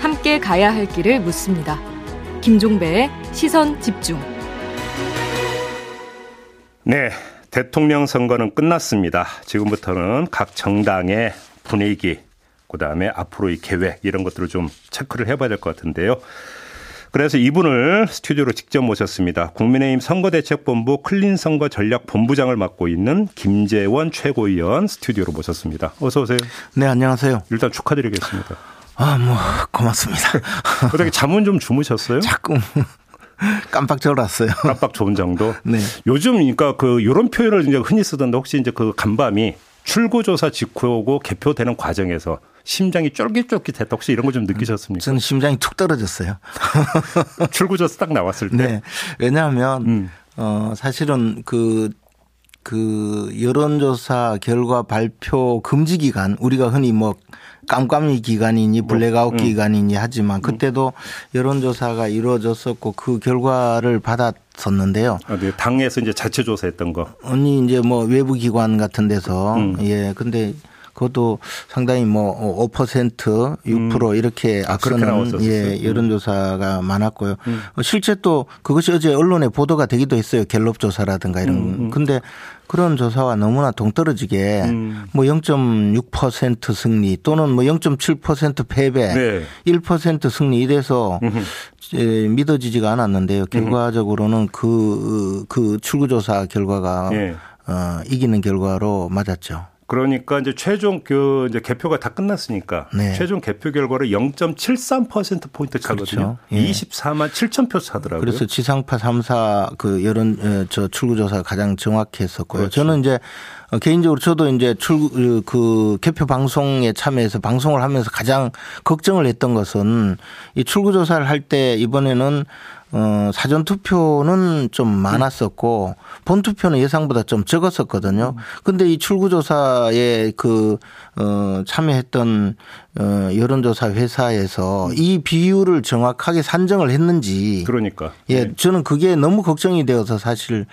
함께 가야 할 길을 묻습니다. 김종배의 시선 집중. 네. 대통령 선거는 끝났습니다. 지금부터는 각 정당의 분위기, 그 다음에 앞으로의 계획, 이런 것들을 좀 체크를 해봐야 될 것 같은데요. 그래서 이분을 스튜디오로 직접 모셨습니다. 국민의힘 선거대책본부 클린 선거 전략 본부장을 맡고 있는 김재원 최고위원 스튜디오로 모셨습니다. 어서 오세요. 네, 안녕하세요. 일단 축하드리겠습니다. 아, 뭐 고맙습니다. 어떻게 잠은 좀 주무셨어요? 자꾸 깜빡 졸았어요. 깜빡 좋은 정도. 네. 요즘 그러니까 그 이런 표현을 이제 흔히 쓰던데 혹시 이제 그 간밤이 출구조사 직후고 개표되는 과정에서 심장이 쫄깃쫄깃했다. 혹시 이런 거 좀 느끼셨습니까? 저는 심장이 툭 떨어졌어요. 출구조사 딱 나왔을 때. 네. 왜냐하면 음. 어 사실은 그그 여론조사 결과 발표 금지 기간 우리가 흔히 뭐 깜깜이 기간이니 블랙아웃 음. 기간이니 하지만 그때도 여론조사가 이루어졌었고 그 결과를 받았었는데요. 아, 네. 당에서 이제 자체 조사했던 거. 아니 이제 뭐 외부 기관 같은 데서 음. 예 근데 그것도 상당히 뭐 5% 6% 이렇게 아, 앞서는 나왔었어요. 예 음. 여론조사가 많았고요. 어, 실제 또 그것이 어제 언론에 보도가 되기도 했어요. 갤럽 조사라든가 이런. 음, 근데 그런 조사와 너무나 동떨어지게 음. 뭐0.6% 승리 또는 뭐 0.7% 패배, 네. 1% 승리 이래서 예, 믿어지지가 않았는데요. 결과적으로는 그, 그 출구조사 결과가 예. 어, 이기는 결과로 맞았죠. 그러니까 이제 최종 그 이제 개표가 다 끝났으니까 네. 최종 개표 결과를 0.73% 포인트 차거든요. 그렇죠. 예. 24만 7천 표 차더라고요. 그래서 지상파 3사 그 여론 어, 저 출구 조사가 가장 정확했었고요. 그렇죠. 저는 이제 어, 개인적으로 저도 이제 출구 그 개표 방송에 참여해서 방송을 하면서 가장 걱정을 했던 것은 이 출구 조사를 할 때 이번에는 어, 사전 투표는 좀 많았었고 본 투표는 예상보다 좀 적었었거든요. 근데 이 출구조사에 그, 어, 참여했던 어, 여론조사 회사에서 이 비율을 정확하게 산정을 했는지 그러니까. 예, 네. 저는 그게 너무 걱정이 되어서 사실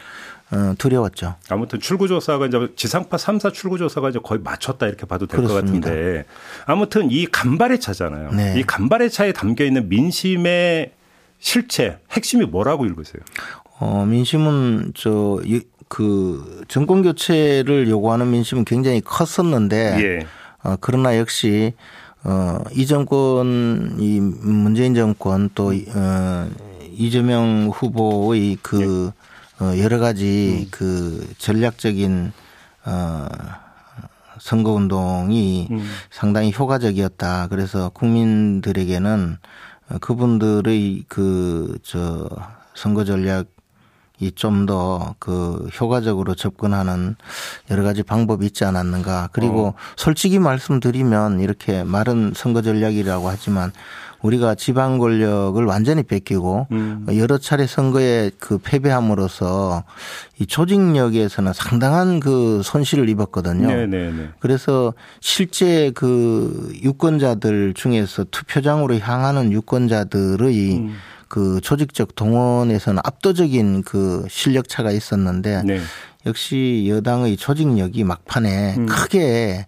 어, 두려웠죠. 아무튼 출구조사가 이제 지상파 3사 출구조사가 이제 거의 맞췄다 이렇게 봐도 될 것. 같은데 아무튼 이 간발의 차잖아요. 네. 이 간발의 차에 담겨 있는 민심의 실체 핵심이 뭐라고 읽으세요? 어, 민심은 저, 이- 그 정권 교체를 요구하는 민심은 굉장히 컸었는데 예. 어, 그러나 역시 어, 이 정권, 이 문재인 정권 또 어, 이재명 후보의 그 어, 여러 가지 그 전략적인 어, 선거 운동이 상당히 효과적이었다. 그래서 국민들에게는 어, 그분들의 그 저 선거 전략 이 좀 더 그 효과적으로 접근하는 여러 가지 방법이 있지 않았는가. 그리고 솔직히 말씀드리면 이렇게 말은 선거 전략이라고 하지만 우리가 지방 권력을 완전히 뺏기고 여러 차례 선거에 그 패배함으로써 이 조직력에서는 상당한 그 손실을 입었거든요. 네네네. 그래서 실제 그 유권자들 중에서 투표장으로 향하는 유권자들의 그 조직적 동원에서는 압도적인 그 실력 차가 있었는데 네. 역시 여당의 조직력이 막판에 음. 크게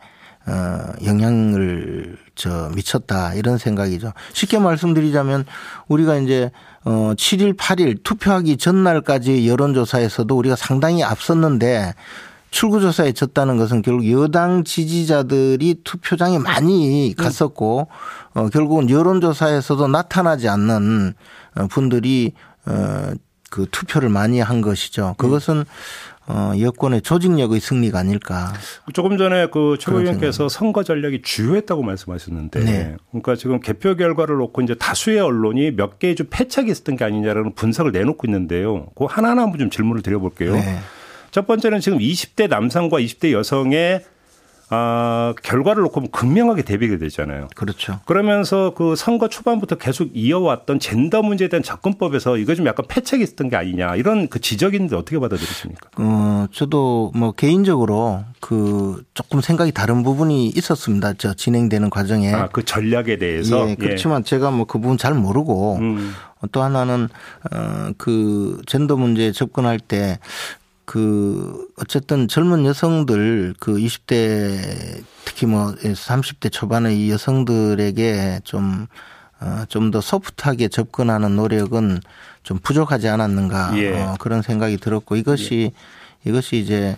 어 영향을 저 미쳤다 이런 생각이죠. 쉽게 말씀드리자면 우리가 이제 어 7일 8일 투표하기 전날까지 여론조사에서도 우리가 상당히 앞섰는데 출구조사에 졌다는 것은 결국 여당 지지자들이 투표장에 많이 갔었고 어 결국은 여론조사에서도 나타나지 않는 어, 분들이 어 그 투표를 많이 한 것이죠. 그것은 어 여권의 조직력의 승리가 아닐까. 조금 전에 그 최고위원께서 선거 전략이 주요했다고 말씀하셨는데, 네. 그러니까 지금 개표 결과를 놓고 이제 다수의 언론이 몇 개의 좀 패착이 있었던 게 아니냐라는 분석을 내놓고 있는데요. 그 하나하나 한번 좀 질문을 드려볼게요. 네. 첫 번째는 지금 20대 남성과 20대 여성의 아, 결과를 놓고 보면 극명하게 대비가 되잖아요. 그렇죠. 그러면서 그 선거 초반부터 계속 이어왔던 젠더 문제에 대한 접근법에서 이거 좀 약간 패착이 있었던 게 아니냐 이런 그 지적인데 어떻게 받아들이십니까? 어, 저도 뭐 개인적으로 그 조금 생각이 다른 부분이 있었습니다. 저 진행되는 과정에. 아, 그 전략에 대해서. 예, 그렇지만 제가 뭐 그 부분 잘 모르고 음. 또 하나는 어그 젠더 문제에 접근할 때 그 어쨌든 젊은 여성들 그 20대 특히 뭐 30대 초반의 이 여성들에게 좀 어, 좀 더 소프트하게 접근하는 노력은 좀 부족하지 않았는가 예. 어, 그런 생각이 들었고 이것이 예. 이것이 이제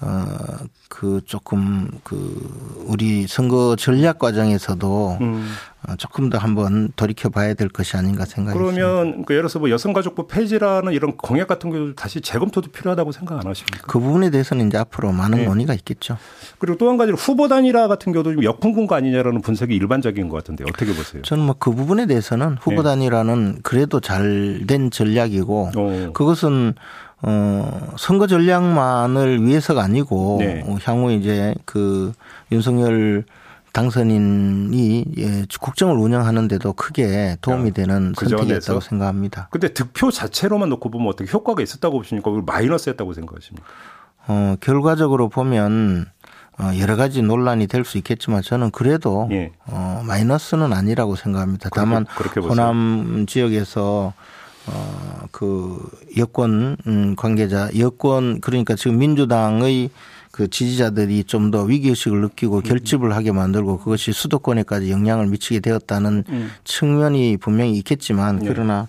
어그 조금 그 우리 선거 전략 과정에서도 음. 어, 조금 더 한번 돌이켜 봐야 될 것이 아닌가 생각이 그러면 그 예를 들어서 뭐 여성가족부 폐지라는 이런 공약 같은 경우도 다시 재검토도 필요하다고 생각 안 하십니까? 그 부분에 대해서는 이제 앞으로 많은 네. 논의가 있겠죠. 그리고 또 한 가지로 후보 단일화 같은 경우도 좀 역풍군 거 아니냐라는 분석이 일반적인 것 같은데 어떻게 보세요? 저는 뭐 그 부분에 대해서는 후보 네. 단일화는 그래도 잘 된 전략이고 어. 그것은 어 선거 전략만을 위해서가 아니고 네. 어, 향후 이제 그 윤석열 당선인이 예, 국정을 운영하는데도 크게 도움이 아, 되는 그 선택이었다고? 생각합니다. 근데 득표 자체로만 놓고 보면 어떻게 효과가 있었다고 보십니까? 마이너스였다고 생각하십니까? 어 결과적으로 보면 어, 여러 가지 논란이 될 수 있겠지만 저는 그래도 예. 어, 마이너스는 아니라고 생각합니다. 다만 그렇게 보세요. 호남 지역에서 어, 그 여권 음, 관계자 여권 그러니까 지금 민주당의 그 지지자들이 좀 더 위기의식을 느끼고 음. 결집을 하게 만들고 그것이 수도권에까지 영향을 미치게 되었다는 음. 측면이 분명히 있겠지만 네. 그러나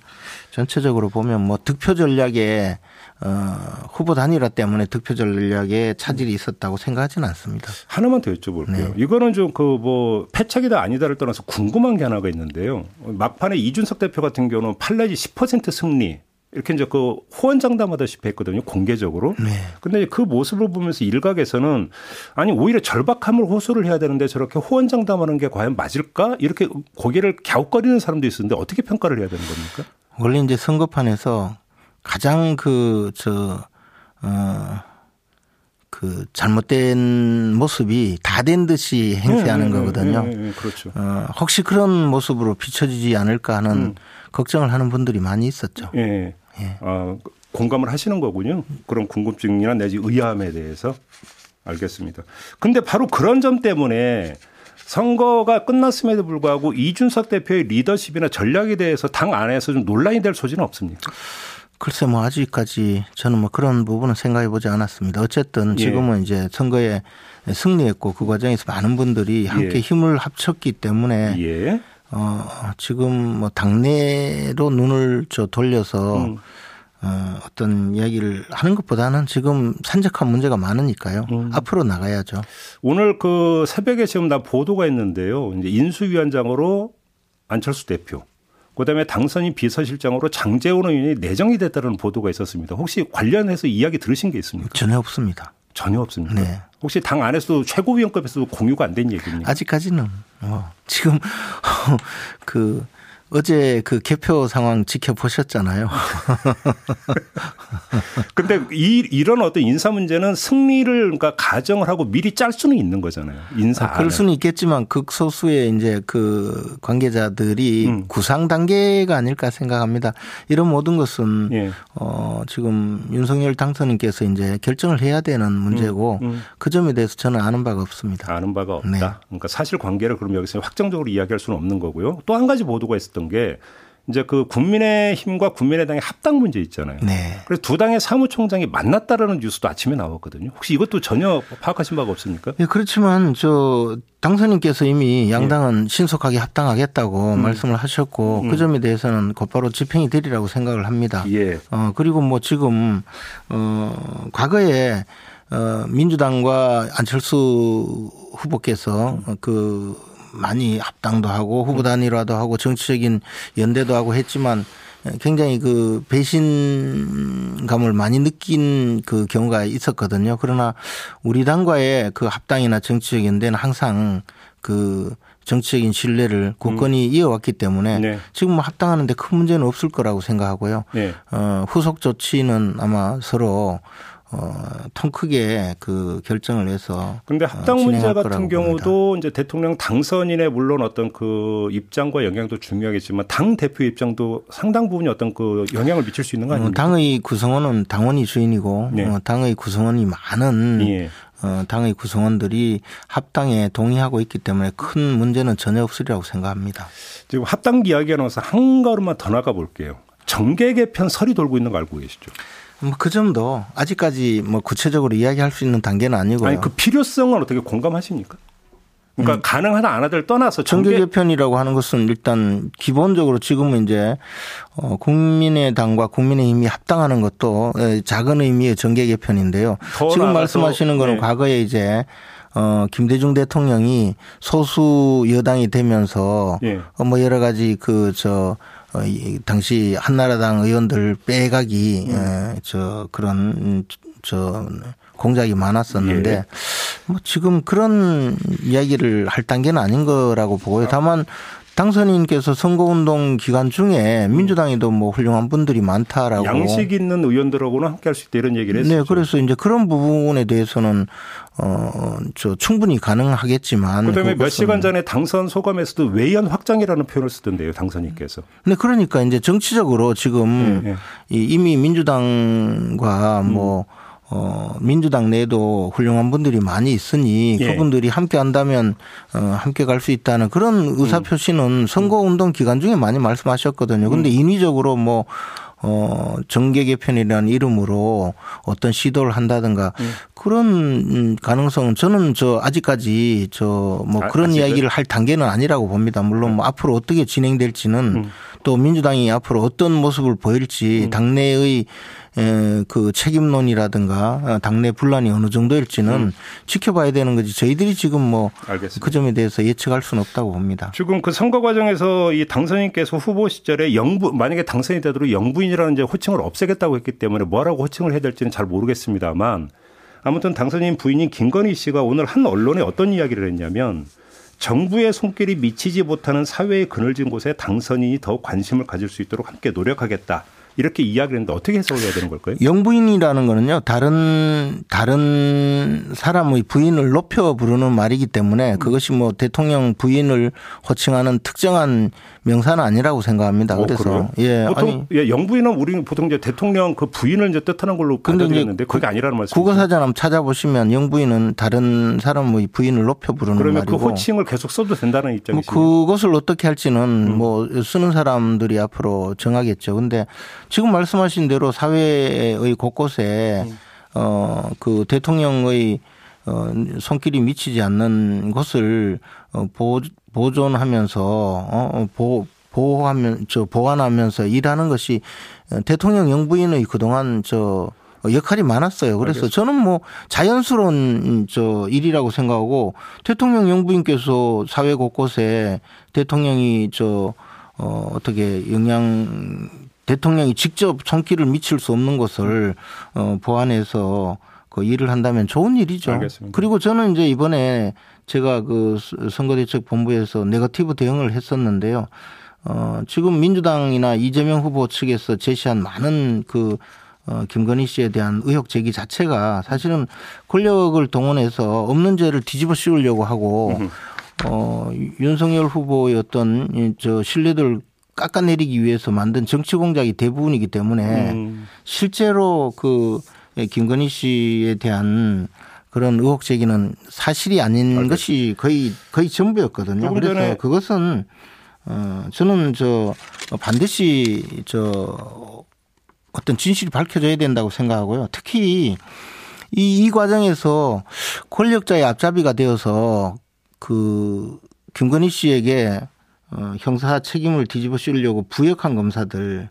전체적으로 보면 뭐 득표 전략에 어, 후보 단일화 때문에 득표 전략에 차질이 있었다고 생각하지는 않습니다. 하나만 더 여쭤볼게요. 네. 이거는 좀 그 뭐 패착이다 아니다를 떠나서 궁금한 게 하나가 있는데요. 막판에 이준석 대표 같은 경우는 8 내지 10% 승리 이렇게 이제 그 호언장담하다시피 했거든요. 공개적으로. 네. 근데 그 모습을 보면서 일각에서는 아니 오히려 절박함을 호소를 해야 되는데 저렇게 호언장담하는 게 과연 맞을까? 이렇게 고개를 갸웃거리는 사람도 있었는데 어떻게 평가를 해야 되는 겁니까? 원래 이제 선거판에서 가장 그, 저, 어, 그 잘못된 모습이 다 된 듯이 행세하는 네, 네, 거거든요. 네, 네, 그렇죠. 어, 혹시 그런 모습으로 비춰지지 않을까 하는 음. 걱정을 하는 분들이 많이 있었죠. 예. 예. 아, 공감을 하시는 거군요. 그런 궁금증이나 내지 의아함에 대해서 알겠습니다. 근데 바로 그런 점 때문에 선거가 끝났음에도 불구하고 이준석 대표의 리더십이나 전략에 대해서 당 안에서 좀 논란이 될 소지는 없습니까? 글쎄 뭐 아직까지 저는 뭐 그런 부분은 생각해 보지 않았습니다. 어쨌든 예. 지금은 이제 선거에 승리했고 그 과정에서 많은 분들이 함께 예. 힘을 합쳤기 때문에 예. 어, 지금 뭐 당내로 눈을 저 돌려서 음. 어, 어떤 이야기를 하는 것보다는 지금 산적한 문제가 많으니까요. 음. 앞으로 나가야죠. 오늘 그 새벽에 지금 나 보도가 있는데요. 이제 인수위원장으로 안철수 대표, 그다음에 당선인 비서실장으로 장재원 의원이 내정이 됐다는 보도가 있었습니다. 혹시 관련해서 이야기 들으신 게 있습니까? 전혀 없습니다. 전혀 없습니다. 네. 혹시 당 안에서도 최고위원급에서도 공유가 안 된 얘기입니까? 아직까지는 뭐 지금 그 어제 그 개표 상황 지켜보셨잖아요. 근데 이, 이런 어떤 인사 문제는 승리를 그러니까 가정을 하고 미리 짤 수는 있는 거잖아요. 인사. 아, 그럴. 수는 있겠지만 극소수의 이제 그 관계자들이 음. 구상 단계가 아닐까 생각합니다. 이런 모든 것은 예. 어 지금 윤석열 당선인께서 이제 결정을 해야 되는 문제고 음. 그 점에 대해서 저는 아는 바가 없습니다. 아는 바가 없다. 네. 그러니까 사실 관계를 그럼 여기서 확정적으로 이야기할 수는 없는 거고요. 또 한 가지 보도가 있었던 게 이제 그 국민의힘과 국민의당의 합당 문제 있잖아요. 네. 그래서 두 당의 사무총장이 만났다라는 뉴스도 아침에 나왔거든요. 혹시 이것도 전혀 파악하신 바가 없습니까? 예, 그렇지만 저 당선인께서 이미 양당은 신속하게 합당하겠다고 음. 말씀을 하셨고 그 점에 대해서는 곧바로 집행이 되리라고 생각을 합니다. 예. 어 그리고 뭐 지금 어 과거에 어 민주당과 안철수 후보께서 그 많이 합당도 하고 후보 단일화도 하고 정치적인 연대도 하고 했지만 굉장히 그 배신감을 많이 느낀 그 경우가 있었거든요. 그러나 우리 당과의 그 합당이나 정치적 연대는 항상 그 정치적인 신뢰를 굳건히 이어왔기 때문에 네. 지금 뭐 합당하는데 큰 문제는 없을 거라고 생각하고요. 예. 어, 후속 조치는 아마 서로 어, 통 크게 그 결정을 해서 근데 합당 어, 문제 같은 경우도 이제 대통령 당선인의 물론 어떤 그 입장과 영향도 중요하겠지만 당 대표 입장도 상당 부분이 어떤 그 영향을 미칠 수 있는 거 어, 아닙니까? 당의 구성원은 당원이 주인이고 네. 어, 당의 구성원이 많은 예. 어, 당의 구성원들이 합당에 동의하고 있기 때문에 큰 문제는 전혀 없으리라고 생각합니다. 지금 합당 이야기가 나와서 한 걸음만 더 나가 볼게요. 정계 개편 설이 돌고 있는 거 알고 계시죠? 뭐 그 점도 아직까지 뭐 구체적으로 이야기할 수 있는 단계는 아니고요. 아니 그 필요성은 어떻게 공감하십니까? 그러니까 음. 가능하다 안 하다를 떠나서 정계 개편이라고 하는 것은 일단 기본적으로 지금은 이제 어 국민의당과 국민의힘이 합당하는 것도 예, 작은 의미의 정계 개편인데요. 지금 말씀하시는 거는 네. 과거에 이제 어, 김대중 대통령이 소수 여당이 되면서 예. 어, 뭐 여러 가지 그, 저, 당시 한나라당 의원들 빼가기, 음. 에, 저, 그런, 저, 공작이 많았었는데 예. 뭐 지금 그런 이야기를 할 단계는 아닌 거라고 보고요. 다만 당선인께서 선거운동 기간 중에 민주당에도 뭐 훌륭한 분들이 많다라고 양식 있는 의원들하고는 함께할 수 있다 이런 얘기를 했어요. 네, 그래서 이제 그런 부분에 대해서는 어저 충분히 가능하겠지만 그다음에 몇 시간 전에 당선 소감에서도 외연 확장이라는 표현을 쓰던데요, 당선인께서. 네, 그러니까 이제 정치적으로 지금 네, 네. 이미 민주당과 뭐 음. 어, 민주당 내에도 훌륭한 분들이 많이 있으니 예. 그분들이 함께 한다면 어, 함께 갈 수 있다는 그런 의사 표시는 선거 운동 기간 중에 많이 말씀하셨거든요. 근데 음. 인위적으로 뭐 어, 정계 개편이라는 이름으로 어떤 시도를 한다든가 음. 그런 가능성은 저는 저 아직까지 저뭐 아, 그런 아, 이야기를 할 단계는 아니라고 봅니다. 물론 뭐 앞으로 어떻게 진행될지는 음. 또 민주당이 앞으로 어떤 모습을 보일지 음. 당내의 그 책임론이라든가 당내 분란이 어느 정도일지는 음. 지켜봐야 되는 거지 저희들이 지금 뭐 그 점에 대해서 예측할 수는 없다고 봅니다. 지금 그 선거 과정에서 이 당선인께서 후보 시절에 영부 만약에 당선이 되도록 영부인이라는 이제 호칭을 없애겠다고 했기 때문에 뭐라고 호칭을 해야 될지는 잘 모르겠습니다만 아무튼 당선인 부인인 김건희 씨가 오늘 한 언론에 어떤 이야기를 했냐면 정부의 손길이 미치지 못하는 사회의 그늘진 곳에 당선인이 더 관심을 가질 수 있도록 함께 노력하겠다. 이렇게 이야기를 했는데 어떻게 해석을 해야 되는 걸까요? 영부인이라는 거는요. 다른 다른 사람의 부인을 높여 부르는 말이기 때문에 그것이 뭐 대통령 부인을 호칭하는 특정한 명사는 아니라고 생각합니다. 어, 그래서 어, 예, 보통 아니, 예, 영부인은 우리는 보통 이제 대통령 그 부인을 이제 뜻하는 걸로 받아들였는데 그게 아니라는 말씀. 국어사전 한번 찾아보시면 영부인은 다른 사람의 부인을 높여 부르는 그러면 그 말이고. 그 호칭을 계속 써도 된다는 입장이시죠. 뭐 그것을 어떻게 할지는 음. 뭐 쓰는 사람들이 앞으로 정하겠죠. 근데 지금 말씀하신 대로 사회의 곳곳에 음. 어그 대통령의 어 손길이 미치지 않는 것을 어 보, 보존하면서 어 보, 보호하면 저 보완하면서 일하는 것이 대통령 영부인의 그동안 저 역할이 많았어요. 그래서 알겠습니다. 저는 뭐 자연스러운 저 일이라고 생각하고 대통령 영부인께서 사회 곳곳에 대통령이 저 어, 어떻게 영향 대통령이 직접 손길을 미칠 수 없는 것을 어, 보완해서 그 일을 한다면 좋은 일이죠. 알겠습니다. 그리고 저는 이제 이번에 제가 그 선거대책본부에서 네거티브 대응을 했었는데요. 어, 지금 민주당이나 이재명 후보 측에서 제시한 많은 그 어, 김건희 씨에 대한 의혹 제기 자체가 사실은 권력을 동원해서 없는 죄를 뒤집어 씌우려고 하고 어, 윤석열 후보의 어떤 저 신뢰도를 깎아내리기 위해서 만든 정치 공작이 대부분이기 때문에 음. 실제로 그 김건희 씨에 대한 그런 의혹 제기는 사실이 아닌 알겠습니다. 것이 거의 거의 전부였거든요. 그래서 그것은 어 저는 저 반드시 저 어떤 진실이 밝혀져야 된다고 생각하고요. 특히 이, 이 과정에서 권력자의 앞잡이가 되어서 그 김건희 씨에게 어, 형사 책임을 뒤집어 씌우려고 부역한 검사들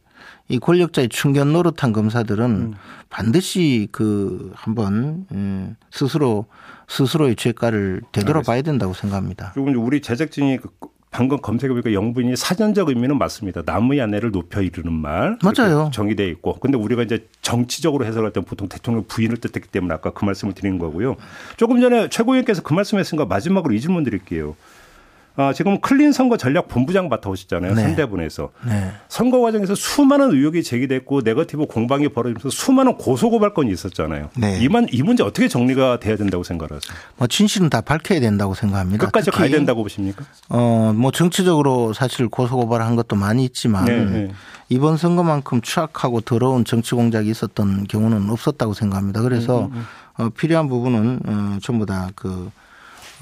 이 권력자의 충견 노릇한 검사들은 음. 반드시 그 한번 음 스스로 스스로의 죄가를 되돌아봐야 된다고 생각합니다. 그리고 우리 제작진이 그 방금 검색해보니까 영부인 사전적 의미는 맞습니다. 남의 아내를 높여 이르는 말. 맞아요. 정의돼 있고. 근데 우리가 이제 정치적으로 해석할 때 보통 대통령 부인을 뜻했기 때문에 아까 그 말씀을 드린 거고요. 조금 전에 최고위원께서 그 말씀했으니까 마지막으로 이 질문 드릴게요. 아, 지금 클린 선거 전략 본부장 맡아오셨잖아요. 네. 선대본에서. 네. 선거 과정에서 수많은 의혹이 제기됐고 네거티브 공방이 벌어지면서 수많은 고소고발건이 있었잖아요. 네. 이만 이 문제 어떻게 정리가 돼야 된다고 생각하세요? 뭐 진실은 다 밝혀야 된다고 생각합니다. 끝까지 가야 된다고 보십니까? 어, 뭐 정치적으로 사실 고소고발한 것도 많이 있지만 네, 네. 이번 선거만큼 추악하고 더러운 정치 공작이 있었던 경우는 없었다고 생각합니다. 그래서 음, 음, 음. 어, 필요한 부분은 어, 전부 다그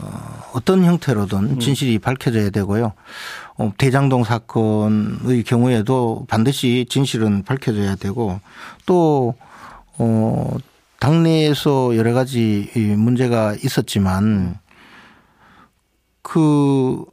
어, 어떤 형태로든 음. 진실이 밝혀져야 되고요. 어, 대장동 사건의 경우에도 반드시 진실은 밝혀져야 되고 또 어, 당내에서 여러 가지 문제가 있었지만 그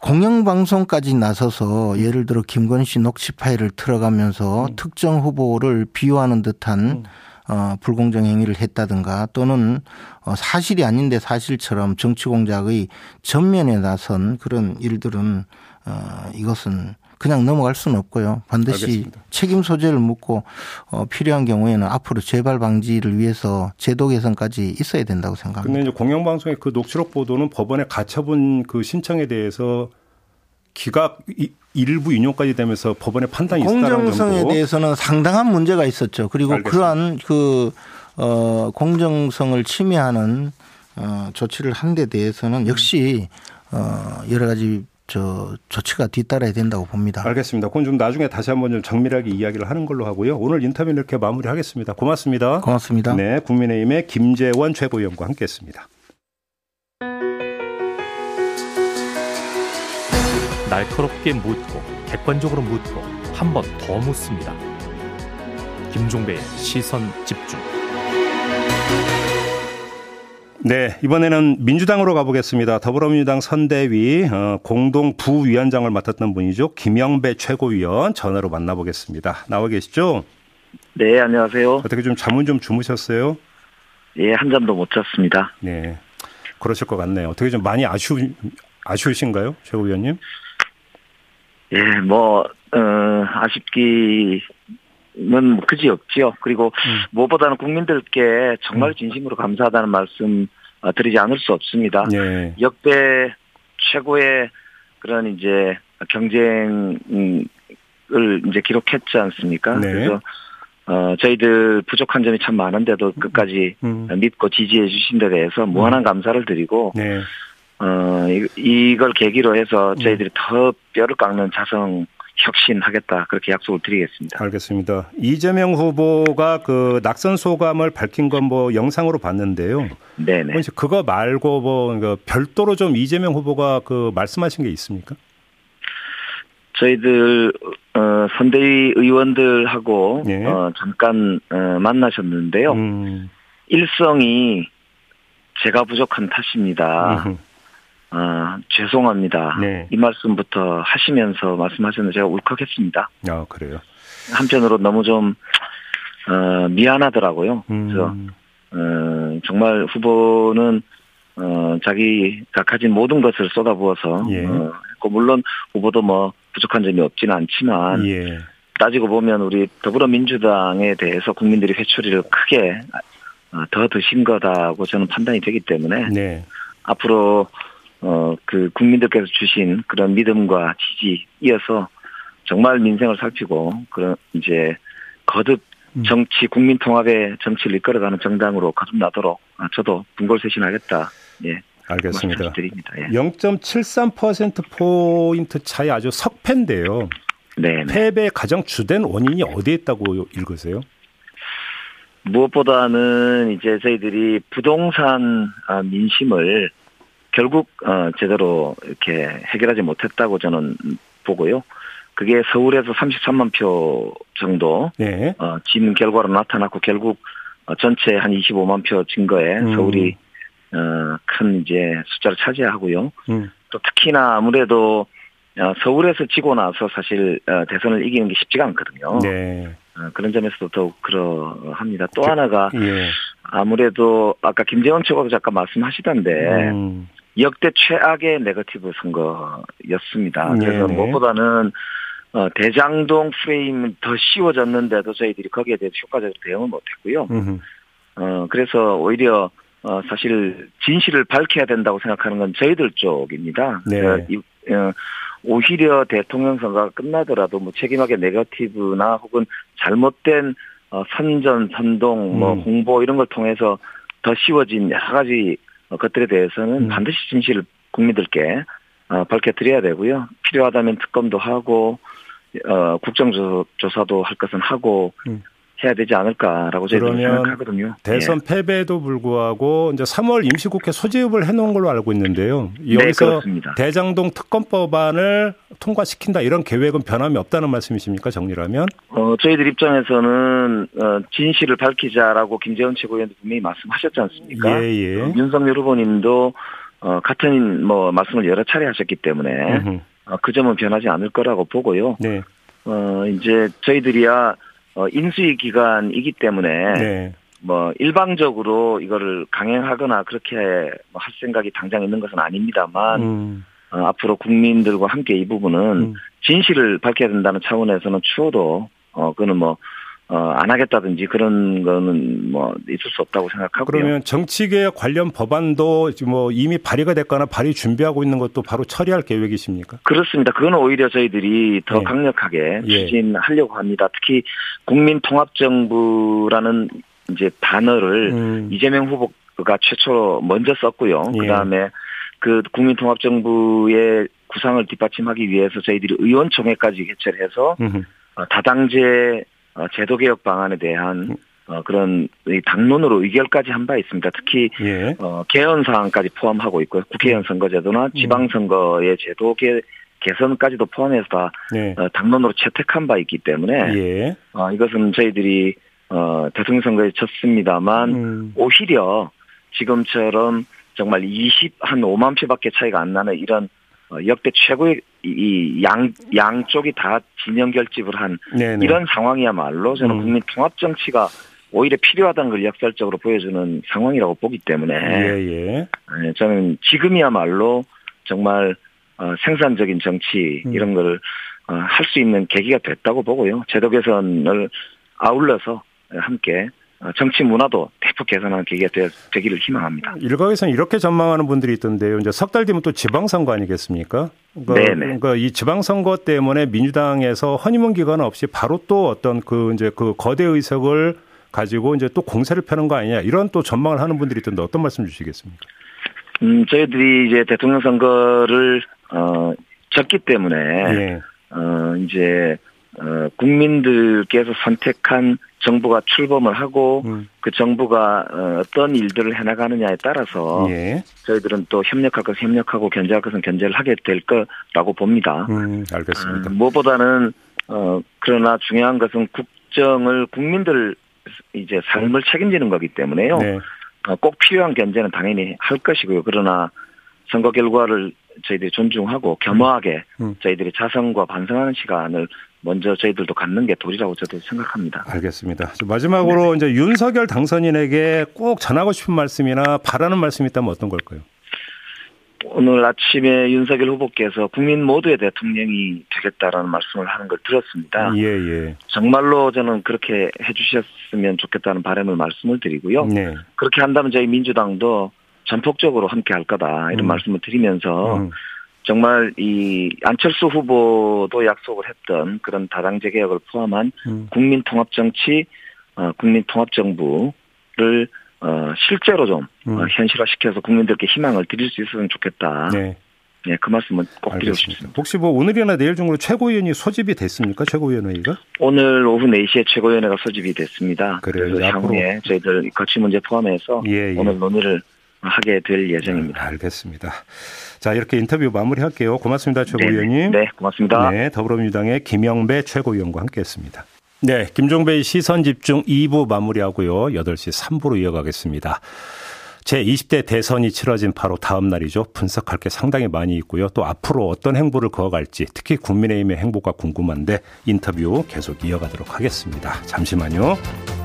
공영방송까지 나서서 예를 들어 김건희 씨 녹취 파일을 틀어가면서 음. 특정 후보를 비유하는 듯한 음. 어, 불공정 행위를 했다든가 또는 어, 사실이 아닌데 사실처럼 정치 공작의 전면에 나선 그런 일들은 어, 이것은 그냥 넘어갈 수는 없고요. 반드시 알겠습니다. 책임 소재를 묻고 어, 필요한 경우에는 앞으로 재발 방지를 위해서 제도 개선까지 있어야 된다고 생각합니다. 근데 이제 공영방송의 그 녹취록 보도는 법원에 가처분 그 신청에 대해서 기각 일부 인용까지 되면서 법원의 판단이 공정성에 대해서는 상당한 문제가 있었죠. 그리고 알겠습니다. 그러한 그 어, 공정성을 침해하는 어, 조치를 한 데 대해서는 역시 어, 여러 가지 저 조치가 뒤따라야 된다고 봅니다. 알겠습니다. 그건 좀 나중에 다시 한번 좀 정밀하게 이야기를 하는 걸로 하고요. 오늘 인터뷰 이렇게 마무리하겠습니다. 고맙습니다. 고맙습니다. 네, 국민의힘의 김재원 최고위원과 함께했습니다. 날카롭게 묻고 객관적으로 묻고 한 번 더 묻습니다. 김종배의 시선 집중. 네, 이번에는 민주당으로 가보겠습니다. 더불어민주당 선대위 어, 공동 부위원장을 맡았던 분이죠. 김영배 최고위원 전화로 만나보겠습니다. 나와 계시죠? 네, 안녕하세요. 어떻게 좀 잠은 좀 주무셨어요? 예, 한 잠도 못 잤습니다. 네, 그러실 것 같네요. 어떻게 좀 많이 아쉬우, 아쉬우신가요, 최고위원님? 예, 뭐, 어, 아쉽기는 뭐 그지 없지요. 그리고 음. 무엇보다는 국민들께 정말 음. 진심으로 감사하다는 말씀 어, 드리지 않을 수 없습니다. 예. 역대 최고의 그런 이제 경쟁을 이제 기록했지 않습니까? 네. 그래서 어, 저희들 부족한 점이 참 많은데도 끝까지 음. 믿고 지지해 주신 데 대해서 무한한 음. 감사를 드리고 네. 어, 이, 걸 계기로 해서 저희들이 음. 더 뼈를 깎는 자성 혁신하겠다 그렇게 약속을 드리겠습니다. 알겠습니다. 이재명 후보가 그 낙선 소감을 밝힌 건 뭐 영상으로 봤는데요. 네네. 그거 말고 뭐그 별도로 좀 이재명 후보가 그 말씀하신 게 있습니까? 저희들 어, 선대위 의원들하고 네. 어, 잠깐 어, 만나셨는데요. 음. 일성이 제가 부족한 탓입니다. 음. 아, 죄송합니다. 네. 이 말씀부터 하시면서 말씀하셨는데 제가 울컥했습니다. 아, 그래요? 한편으로 너무 좀, 어, 미안하더라고요. 음. 그래서, 어, 정말 후보는, 어, 자기가 가진 모든 것을 쏟아부어서, 예. 어, 물론 후보도 뭐 부족한 점이 없지는 않지만, 예. 따지고 보면 우리 더불어민주당에 대해서 국민들이 회초리를 크게 어, 더 드신 거다고 저는 판단이 되기 때문에, 네. 앞으로 어, 그 국민들께서 주신 그런 믿음과 지지 이어서 정말 민생을 살피고 그런 이제 거듭 음. 정치 국민 통합의 정치를 이끌어가는 정당으로 거듭나도록 아, 저도 분골쇄신하겠다. 예. 알겠습니다. 예. 0.73% 포인트 차이 아주 석패인데요. 네. 패배의 가장 주된 원인이 어디에 있다고 읽으세요? 무엇보다는 이제 저희들이 부동산 아, 민심을 결국 어 제대로 이렇게 해결하지 못했다고 저는 보고요. 그게 서울에서 33만 표 정도 네. 어 진 결과로 나타났고 결국 어, 전체 한 25만 표 증거에 음. 서울이 어 큰 이제 숫자를 차지하고요. 음. 또 특히나 아무래도 어, 서울에서 지고 나서 사실 어, 대선을 이기는 게 쉽지가 않거든요. 네. 그런 점에서도 더욱 그러합니다. 또 하나가 예. 아무래도 아까 김재원 최고도 잠깐 말씀하시던데 음. 역대 최악의 네거티브 선거였습니다. 그래서 네네. 무엇보다는 어, 대장동 프레임은 더 쉬워졌는데도 저희들이 거기에 대해서 효과적으로 대응을 못했고요. 어, 그래서 오히려 어, 사실 진실을 밝혀야 된다고 생각하는 건 저희들 쪽입니다. 네. 어, 어, 오히려 대통령 선거가 끝나더라도 뭐 책임하게 네거티브나 혹은 잘못된 어, 선전, 선동, 뭐 음. 홍보 이런 걸 통해서 더 쉬워진 여러 가지 어, 것들에 대해서는 음. 반드시 진실을 국민들께 어, 밝혀드려야 되고요. 필요하다면 특검도 하고 어, 국정조사도 할 것은 하고 음. 해야 되지 않을까라고 저희는 생각하거든요. 대선 예. 패배에도 불구하고 이제 3월 임시국회 소집을 해놓은 걸로 알고 있는데요. 네, 여기서 네, 대장동 특검법안을 통과시킨다 이런 계획은 변함이 없다는 말씀이십니까? 정리라면? 어, 저희들 입장에서는 어, 진실을 밝히자라고 김재원 최고위원도 분명히 말씀하셨지 않습니까? 예, 예. 어, 윤석열 후보님도 어, 같은 뭐 말씀을 여러 차례 하셨기 때문에 어, 그 점은 변하지 않을 거라고 보고요. 네. 어, 이제 저희들이야 어, 인수위 기관이기 때문에 네. 뭐 일방적으로 이거를 강행하거나 그렇게 뭐할 생각이 당장 있는 것은 아닙니다만 음. 어, 앞으로 국민들과 함께 이 부분은 음. 진실을 밝혀야 된다는 차원에서는 추호도 어 그는 뭐 어, 안 하겠다든지 그런 거는 뭐 있을 수 없다고 생각하고요. 그러면 정치계 관련 법안도 뭐 이미 발의가 됐거나 발의 준비하고 있는 것도 바로 처리할 계획이십니까? 그렇습니다. 그건 오히려 저희들이 더 네. 강력하게 예. 추진하려고 합니다. 특히 국민통합정부라는 이제 단어를 음. 이재명 후보가 최초로 먼저 썼고요. 예. 그다음에 그 국민통합정부의 구상을 뒷받침하기 위해서 저희들이 의원총회까지 개최를 해서 음. 다당제 어, 제도 개혁 방안에 대한 어, 그런 당론으로 의결까지 한 바 있습니다. 특히 예. 어, 개헌 사항까지 포함하고 있고요. 국회의원 선거제도나 음. 지방선거의 제도 개, 개선까지도 포함해서 다 네. 어, 당론으로 채택한 바 있기 때문에 예. 어, 이것은 저희들이 어, 대통령 선거에 졌습니다만 음. 오히려 지금처럼 정말 20 한 5만 표밖에 차이가 안 나는 이런 어, 역대 최고의 이 양 양쪽이 다 진영 결집을 한 네네. 이런 상황이야말로 저는 음. 국민 통합 정치가 오히려 필요하다는 걸 역설적으로 보여주는 상황이라고 보기 때문에 예, 예. 네, 저는 지금이야말로 정말 어, 생산적인 정치 음. 이런 걸 어, 할 수 있는 계기가 됐다고 보고요. 제도 개선을 아울러서 함께 어, 정치 문화도 대폭 개선하는 계기가 되, 기를 희망합니다. 일각에서는 이렇게 전망하는 분들이 있던데요. 이제 석 달 뒤면 또 지방선거 아니겠습니까? 그러니까, 네네. 그러니까 이 지방선거 때문에 민주당에서 허니문 기간 없이 바로 또 어떤 그 이제 그 거대 의석을 가지고 이제 또 공세를 펴는 거 아니냐 이런 또 전망을 하는 분들이 있던데 어떤 말씀 주시겠습니까? 음, 저희들이 이제 대통령 선거를 어 졌기 때문에 네. 어 이제 어 국민들께서 선택한 정부가 출범을 하고 음. 그 정부가 어, 어떤 일들을 해나가느냐에 따라서 예. 저희들은 또 협력할 것은 협력하고 견제할 것은 견제를 하게 될 거라고 봅니다. 음, 알겠습니다. 음, 무엇보다는 어 그러나 중요한 것은 국정을 국민들 이제 삶을 책임지는 거기 때문에요. 네. 어, 꼭 필요한 견제는 당연히 할 것이고요. 그러나 선거 결과를 저희들이 존중하고 겸허하게 음. 음. 저희들이 자성과 반성하는 시간을 먼저 저희들도 갖는 게 도리라고 저도 생각합니다. 알겠습니다. 마지막으로 네. 이제 윤석열 당선인에게 꼭 전하고 싶은 말씀이나 바라는 말씀이 있다면 어떤 걸까요? 오늘 아침에 윤석열 후보께서 국민 모두의 대통령이 되겠다라는 말씀을 하는 걸 들었습니다. 예, 예. 정말로 저는 그렇게 해주셨으면 좋겠다는 바람을 말씀을 드리고요. 네. 그렇게 한다면 저희 민주당도 전폭적으로 함께 할 거다 이런 음. 말씀을 드리면서 음. 정말 이 안철수 후보도 약속을 했던 그런 다당제 개혁을 포함한 음. 국민 통합 정치, 어, 국민 통합 정부를 어, 실제로 좀 음. 어, 현실화시켜서 국민들께 희망을 드릴 수 있으면 좋겠다. 네. 네, 그 말씀은 꼭 드리고 싶습니다. 혹시 뭐 오늘이나 내일 중으로 최고위원이 소집이 됐습니까? 최고위원회의가? 오늘 오후 4시에 최고위원회가 소집이 됐습니다. 그래요. 그래서 향후에 저희들 거치 문제 포함해서 예, 예. 오늘 논의를 하게 될 예정입니다. 네, 알겠습니다. 자, 이렇게 인터뷰 마무리할게요. 고맙습니다. 최고위원님. 네, 네, 고맙습니다. 네, 더불어민주당의 김영배 최고위원과 함께했습니다. 네, 김종배의 시선 집중 2부 마무리하고요. 8시 3부로 이어가겠습니다. 제20대 대선이 치러진 바로 다음 날이죠. 분석할 게 상당히 많이 있고요. 또 앞으로 어떤 행보를 그어갈지 특히 국민의힘의 행보가 궁금한데 인터뷰 계속 이어가도록 하겠습니다. 잠시만요.